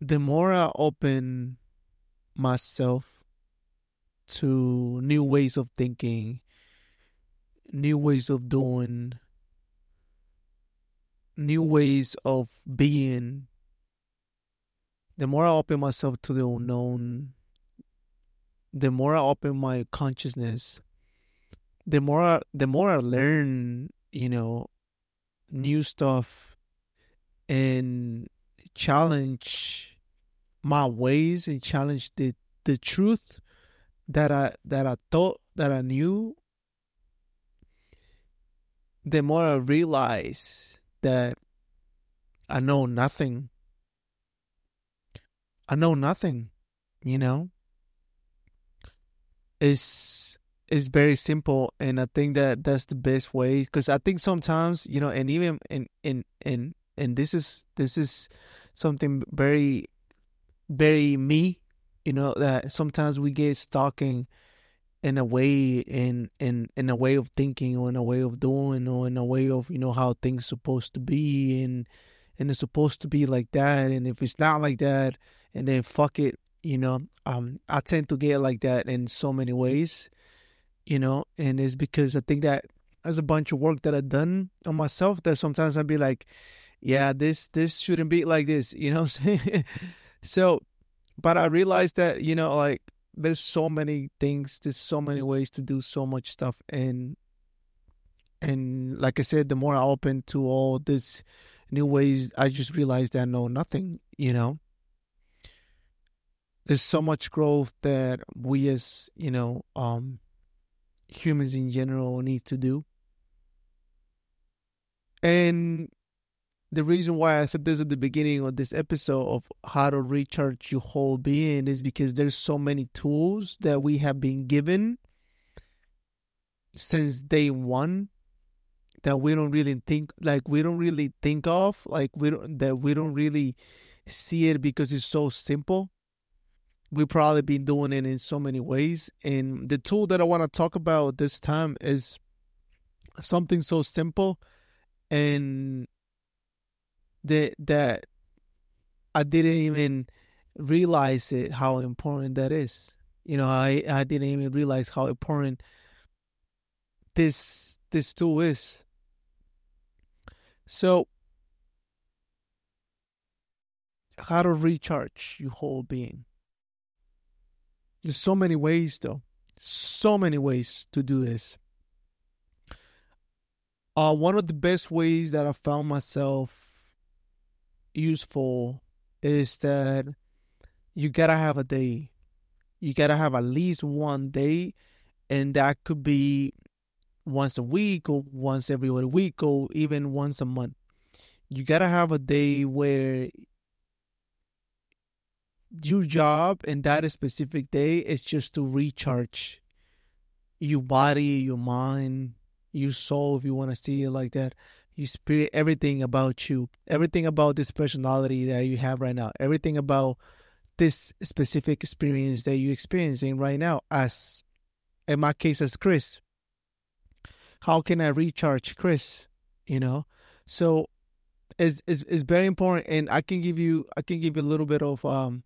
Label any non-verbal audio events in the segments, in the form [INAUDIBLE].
the more I open myself to new ways of thinking, new ways of doing, new ways of being, the more I open myself to the unknown, the more I open my consciousness, the more I, the more I learn, you know, new stuff and challenge my ways and challenge the the truth that I that I thought that I knew, the more I realize that I know nothing. I know nothing, you know. It's it's very simple, and I think that that's the best way. Because I think sometimes, you know, and even in in in and this is this is something very very me you know that sometimes we get stuck in in a way in in in a way of thinking or in a way of doing or in a way of you know how things supposed to be and and it's supposed to be like that. And if it's not like that and then fuck it you know um i tend to get like that in so many ways you know and it's because i think that there's a bunch of work that i've done on myself that sometimes i'd be like yeah this this shouldn't be like this you know [LAUGHS] so but I realized that you know like there's so many things there's so many ways to do so much stuff and and like I said the more I open to all this new ways I just realized that I know nothing you know? There's so much growth that we as you know um humans in general need to do. And the reason why I said this at the beginning of this episode of how to recharge your whole being is because there's so many tools that we have been given since day one that we don't really think like we don't really think of like we don't that we don't really see it because it's so simple. We've probably been doing it in so many ways. And the tool that i want to talk about this time is something so simple and that that I didn't even realize it how important that is. You know, I I didn't even realize how important this this tool is. So how to recharge your whole being. There's so many ways though. So many ways to do this. Uh one of the best ways that I found myself useful is that you gotta have a day. You gotta have at least one day, and that could be once a week or once every other week or even once a month. You gotta have a day where your job and that specific day is just to recharge your body, your mind, your soul, if you want to see it like that you spirit everything about you everything about this personality that you have right now everything about this specific experience that you're experiencing right now as in my case as chris. How can i recharge chris you know? So it's, it's very important and i can give you i can give you a little bit of um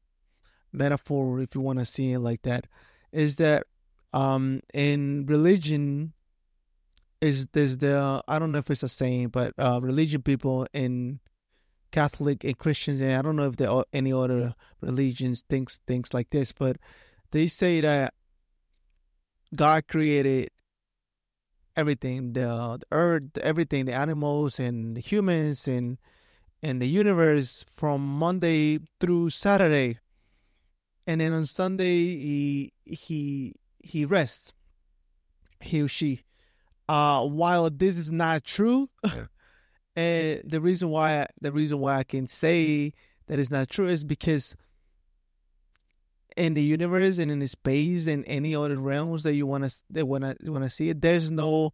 metaphor if you want to see it like that is that um in religion is there's the I don't know if it's a saying, but uh, religion people in Catholic and Christians, and I don't know if there are any other religions thinks things like this, but they say that God created everything the, the earth, everything, the animals and the humans and and the universe from Monday through Saturday, and then on Sunday he he he rests, he or she uh, while this is not true, [LAUGHS] and the reason why the reason why I can say that it's not true is because in the universe and in the space and any other realms that you want to that want to want to see it, there's no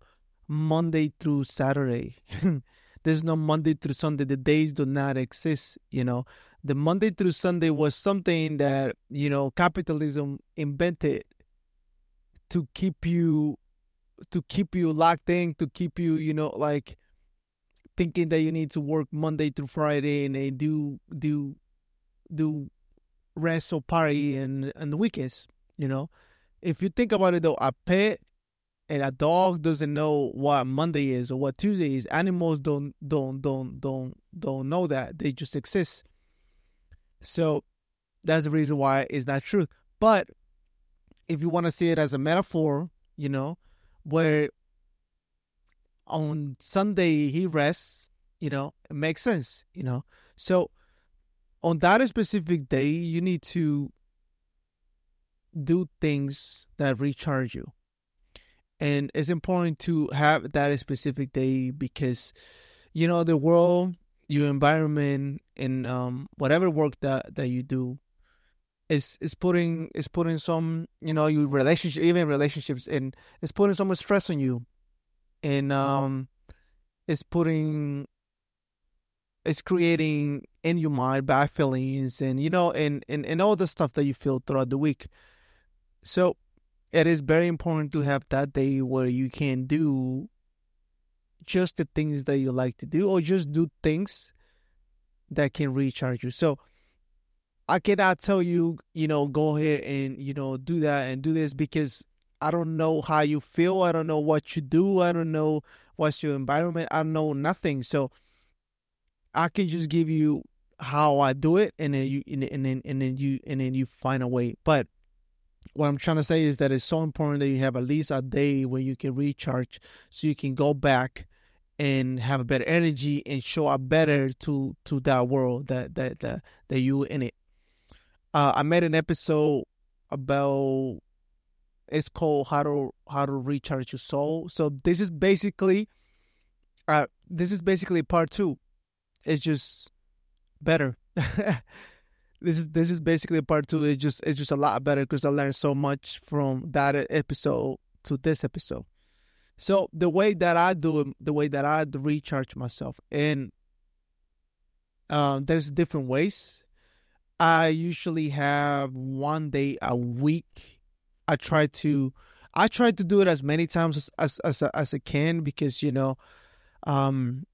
Monday through Saturday. [LAUGHS] there's no Monday through Sunday. The days do not exist. You know, the Monday through Sunday was something that you know capitalism invented to keep you to keep you locked in, to keep you, you know, like thinking that you need to work Monday through Friday and they do do do rest or party and and the weekends. You know, if you think about it though, a pet and a dog doesn't know what Monday is or what Tuesday is. Animals don't don't don't don't don't know that. They just exist. So that's the reason why it's not true. But if you want to see it as a metaphor, you know, where on Sunday he rests, you know, it makes sense, you know. So on that specific day, you need to do things that recharge you. And it's important to have that specific day because, you know, the world, your environment, and um, whatever work that, that you do is is putting is putting some you know your relationship even relationships and it's putting so much stress on you. And um it's putting it's creating in your mind bad feelings and you know and, and and all the stuff that you feel throughout the week. So it is very important to have that day where you can do just the things that you like to do or just do things that can recharge you. So I cannot tell you, you know, go ahead and, you know, do that and do this because I don't know how you feel. I don't know what you do. I don't know what's your environment. I know nothing. So I can just give you how I do it and then you and, then and then you and then you find a way. But what I'm trying to say is that it's so important that you have at least a day where you can recharge so you can go back and have a better energy and show up better to to that world that that that, that you in it. Uh, I made an episode about it's called how to how to recharge your soul. So this is basically uh this is basically part two. It's just better. [LAUGHS] this is this is basically part two. It's just it's just a lot better because I learned so much from that episode to this episode. So the way that I do it, the way that I recharge myself, and um, there's different ways. I usually have one day a week. I try to I try to do it as many times as as as, as I can because you know um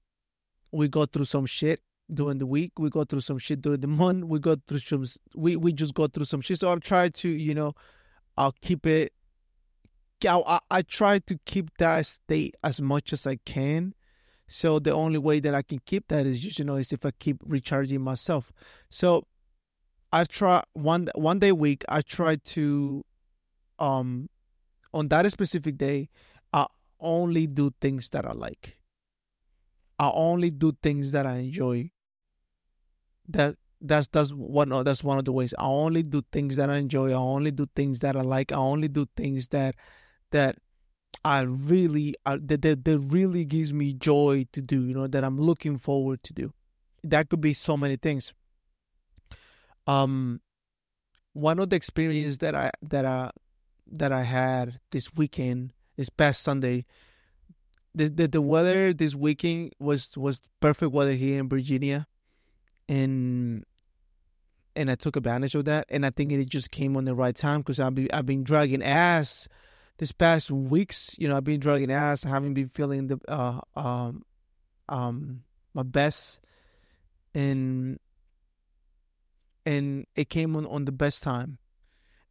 we go through some shit during the week, we go through some shit during the month, we go through some we we just go through some shit. So I'm trying to, you know, I'll keep it I, I try to keep that state as much as I can. So the only way that I can keep that is you know is if I keep recharging myself. So I try one one day a week. I try to, um, on that specific day, I only do things that I like. I only do things that I enjoy. That that's that's one that's one of the ways. I only do things that I enjoy. I only do things that I like. I only do things that that I really uh, that, that that really gives me joy to do. You know that I'm looking forward to do. That could be so many things um one of the experiences that I that I that I had this weekend, this past Sunday, the the, the weather this weekend was was perfect weather here in Virginia, and and I took advantage of that, and I think it just came on the right time because I've been I've been dragging ass this past weeks. You know, I've been dragging ass. I haven't been feeling the uh um um my best, and and it came on, on the best time.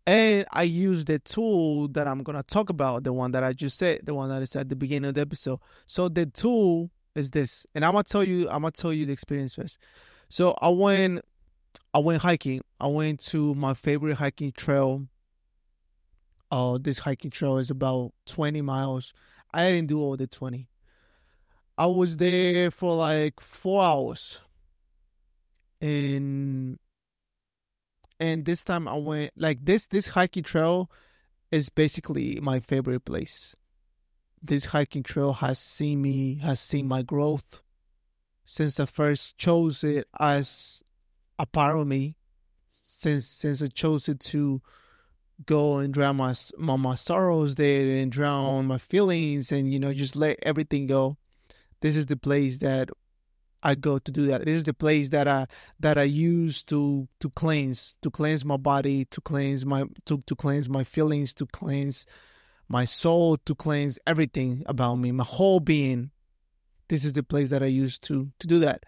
And I used the tool that I'm gonna talk about, the one that I just said, the one that is at the beginning of the episode. So the tool is this, and I'm gonna tell you, I'm gonna tell you the experience first. So I went, I went hiking. I went to my favorite hiking trail. Oh, uh, this hiking trail is about 20 miles. I didn't do all the 20. I was there for like four hours, and and this time I went like this. This hiking trail is basically my favorite place. This hiking trail has seen me, has seen my growth since I first chose it as a part of me. Since since I chose it to go and drown my my, my sorrows there and drown my feelings and you know just let everything go. This is the place that I go to do that. This is the place that I that I use to to cleanse, to cleanse my body, to cleanse my to to cleanse my feelings, to cleanse my soul, to cleanse everything about me, my whole being. This is the place that I use to to do that.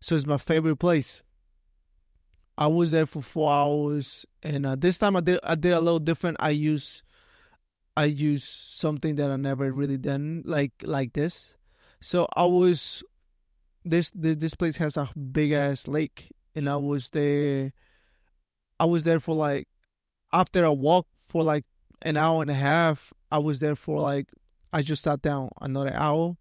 So it's my favorite place. I was there for four hours, and uh, this time I did I did a little different. I use I use something that I never really done like like this. So I was this this, this place has a big ass lake, and I was there. I was there for like after a walk for like an hour and a half. I was there for like I just sat down another hour,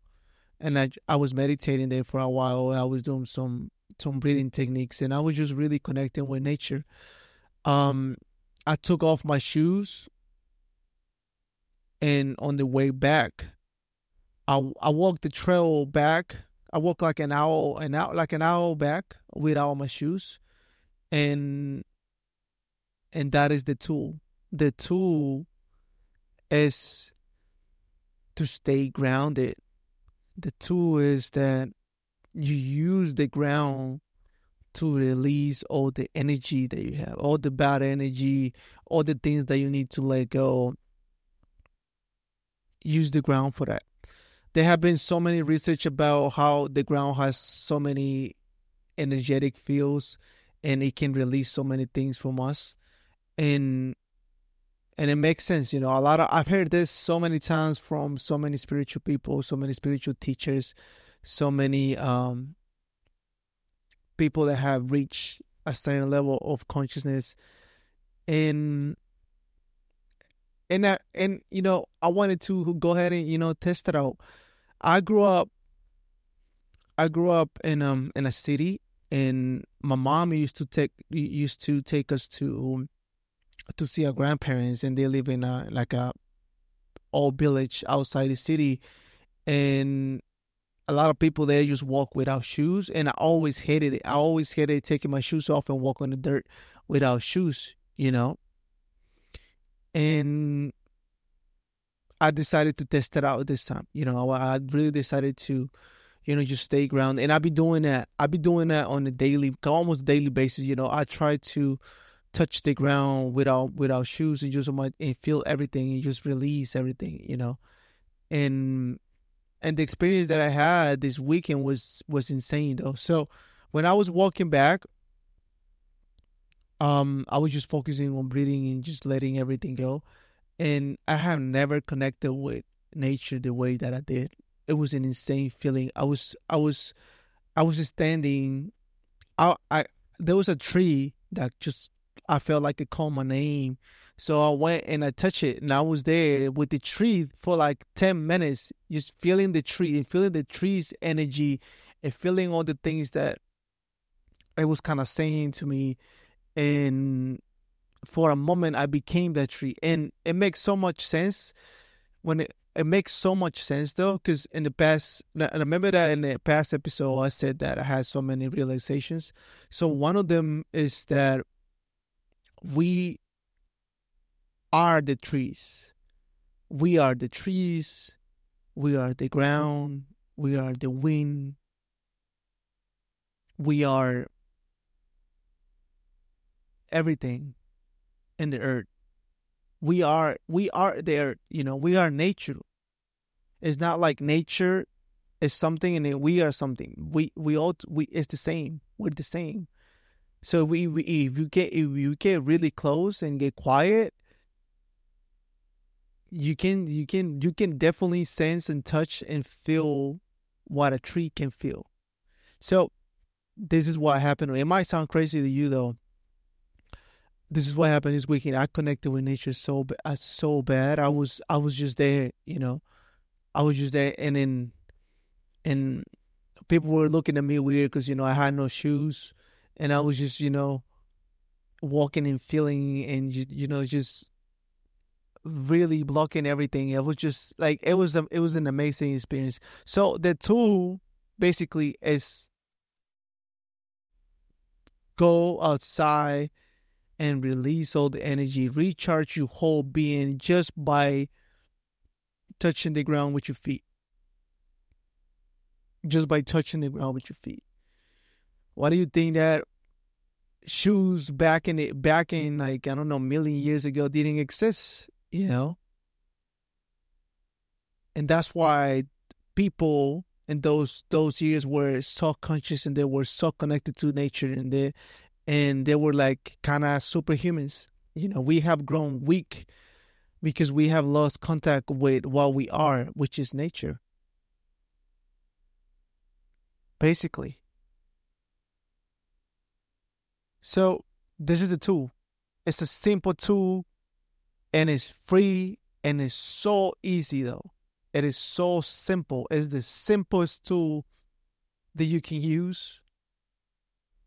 and I I was meditating there for a while. I was doing some some breathing techniques, and I was just really connecting with nature. Um, I took off my shoes, and on the way back, I I walked the trail back. I walked like an hour, an hour, like an hour back without my shoes, and and that is the tool. The tool is to stay grounded. The tool is that you use the ground to release all the energy that you have, all the bad energy, all the things that you need to let go. Use the ground for that. There have been so many research about how the ground has so many energetic fields and it can release so many things from us. And and it makes sense, you know. A lot of I've heard this so many times from so many spiritual people, so many spiritual teachers so many um, people that have reached a certain level of consciousness and and I, and you know I wanted to go ahead and you know test it out. I grew up I grew up in um in a city and my mom used to take used to take us to to see our grandparents and they live in a like a old village outside the city and a lot of people there just walk without shoes, and I always hated it. I always hated taking my shoes off and walk on the dirt without shoes, you know. And I decided to test it out this time. You know, I really decided to, you know, just stay grounded. And I've been doing that. I've been doing that on a daily, almost daily basis. You know, I try to touch the ground without without shoes and just my and feel everything and just release everything. You know, and and the experience that I had this weekend was was insane though. So when I was walking back, um, I was just focusing on breathing and just letting everything go, and I have never connected with nature the way that I did. It was an insane feeling. I was I was I was standing. I I there was a tree that just I felt like it called my name so I went and I touched it, and I was there with the tree for like ten minutes, just feeling the tree and feeling the tree's energy, and feeling all the things that it was kind of saying to me. And for a moment, I became that tree, and it makes so much sense when it it makes so much sense though, because in the past, I remember that in the past episode, I said that I had so many realizations. So one of them is that we are the trees. We are the trees. We are the ground. We are the wind. We are everything in the earth. We are we are the earth, you know, we are nature. It's not like nature is something and we are something. We we all we it's the same. We're the same. So we, we if you get if you get really close and get quiet, you can you can you can definitely sense and touch and feel what a tree can feel. So this is what happened. It might sound crazy to you though. This is what happened this weekend. I connected with nature so uh, so bad. I was I was just there, you know. I was just there, and then and people were looking at me weird because you know I had no shoes, and I was just you know walking and feeling and you know just really blocking everything. It was just like it was a, it was an amazing experience. So the tool basically is go outside and release all the energy, recharge your whole being just by touching the ground with your feet. Just by touching the ground with your feet. Why do you think that shoes back in it back in like I don't know million years ago didn't exist? you know and that's why people in those those years were so conscious and they were so connected to nature and they and they were like kind of superhumans. You know, we have grown weak because we have lost contact with what we are, which is nature. Basically. So, this is a tool. It's a simple tool and it's free and it's so easy though. It is so simple. It's the simplest tool that you can use.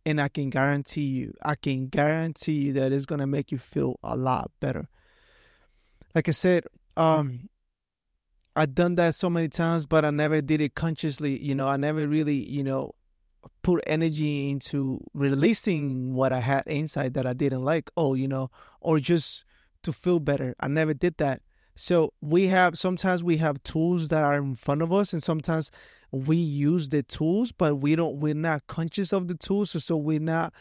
And I can guarantee you, I can guarantee you that it's gonna make you feel a lot better. Like I said, um, I've done that so many times, but I never did it consciously. You know, I never really, you know, put energy into releasing what I had inside that I didn't like. Oh, you know, or just to feel better. I never did that. So we have sometimes we have tools that are in front of us, and sometimes we use the tools, but we don't. We're not conscious of the tools, so we're not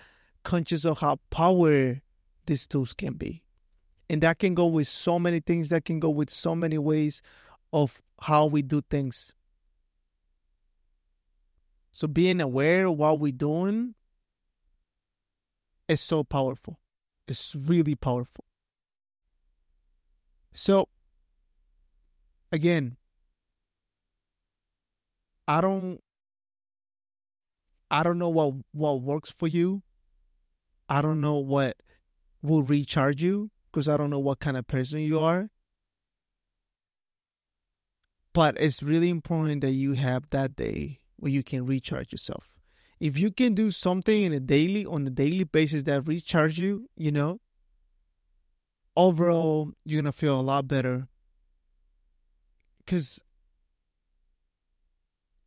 conscious of how power these tools can be, and that can go with so many things. That can go with so many ways of how we do things. So being aware of what we're doing is so powerful. It's really powerful. So again, I don't I don't know what what works for you. I don't know what will recharge you because I don't know what kind of person you are. But it's really important that you have that day where you can recharge yourself. If you can do something in a daily on a daily basis that recharge you, you know, overall you're gonna feel a lot better. Cause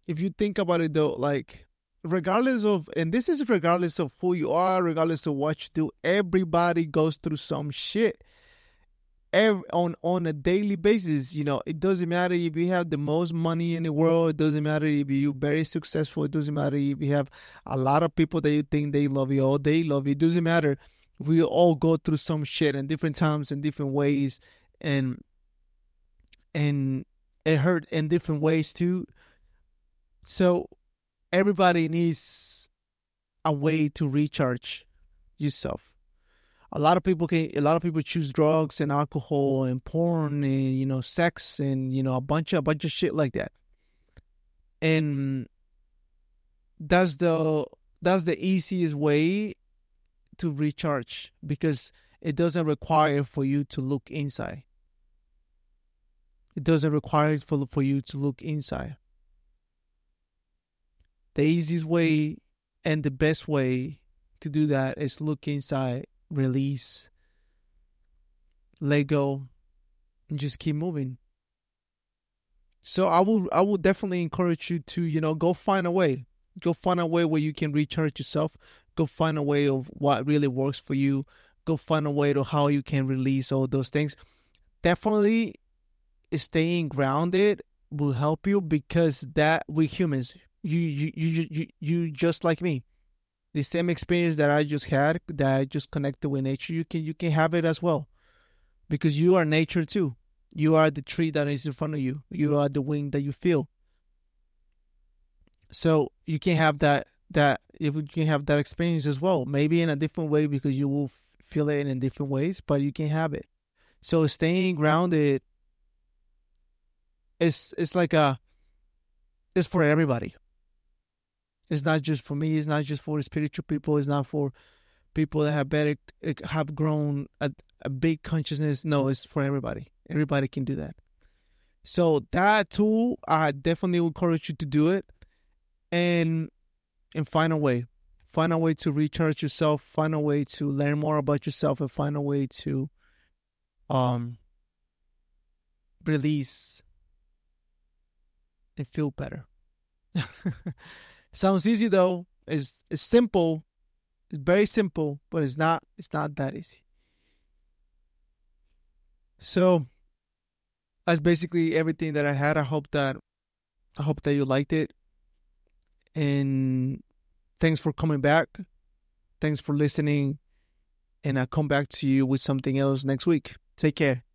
if you think about it though, like regardless of and this is regardless of who you are, regardless of what you do, everybody goes through some shit every, on on a daily basis. You know, it doesn't matter if you have the most money in the world. It doesn't matter if you're very successful. It doesn't matter if you have a lot of people that you think they love you or they love you. It doesn't matter. We all go through some shit in different times in different ways, and and it hurt in different ways too. So everybody needs a way to recharge yourself. A lot of people can a lot of people choose drugs and alcohol and porn and you know sex and you know a bunch of a bunch of shit like that. And that's the that's the easiest way to recharge because it doesn't require for you to look inside. It doesn't require for, for you to look inside the easiest way and the best way to do that is look inside release, let go, and just keep moving. So I will I will definitely encourage you to, you know, go find a way. Go find a way where you can recharge yourself. Go find a way of what really works for you. Go find a way to how you can release all those things. Definitely staying grounded will help you because that we humans, you you you you, you just like me the same experience that I just had, that I just connected with nature, you can you can have it as well, because you are nature too. You are the tree that is in front of you. You are the wind that you feel. So you can have that that if you can have that experience as well, maybe in a different way because you will feel it in different ways, but you can have it. So staying grounded is it's like a it's for everybody. It's not just for me. It's not just for spiritual people. It's not for people that have better have grown a, a big consciousness. No, it's for everybody. Everybody can do that. So that tool, I definitely encourage you to do it, and and find a way, find a way to recharge yourself, find a way to learn more about yourself, and find a way to um release and feel better. [LAUGHS] Sounds easy though. It's it's simple. It's very simple, but it's not it's not that easy. So that's basically everything that I had. I hope that I hope that you liked it. And thanks for coming back. Thanks for listening. And I'll come back to you with something else next week. Take care.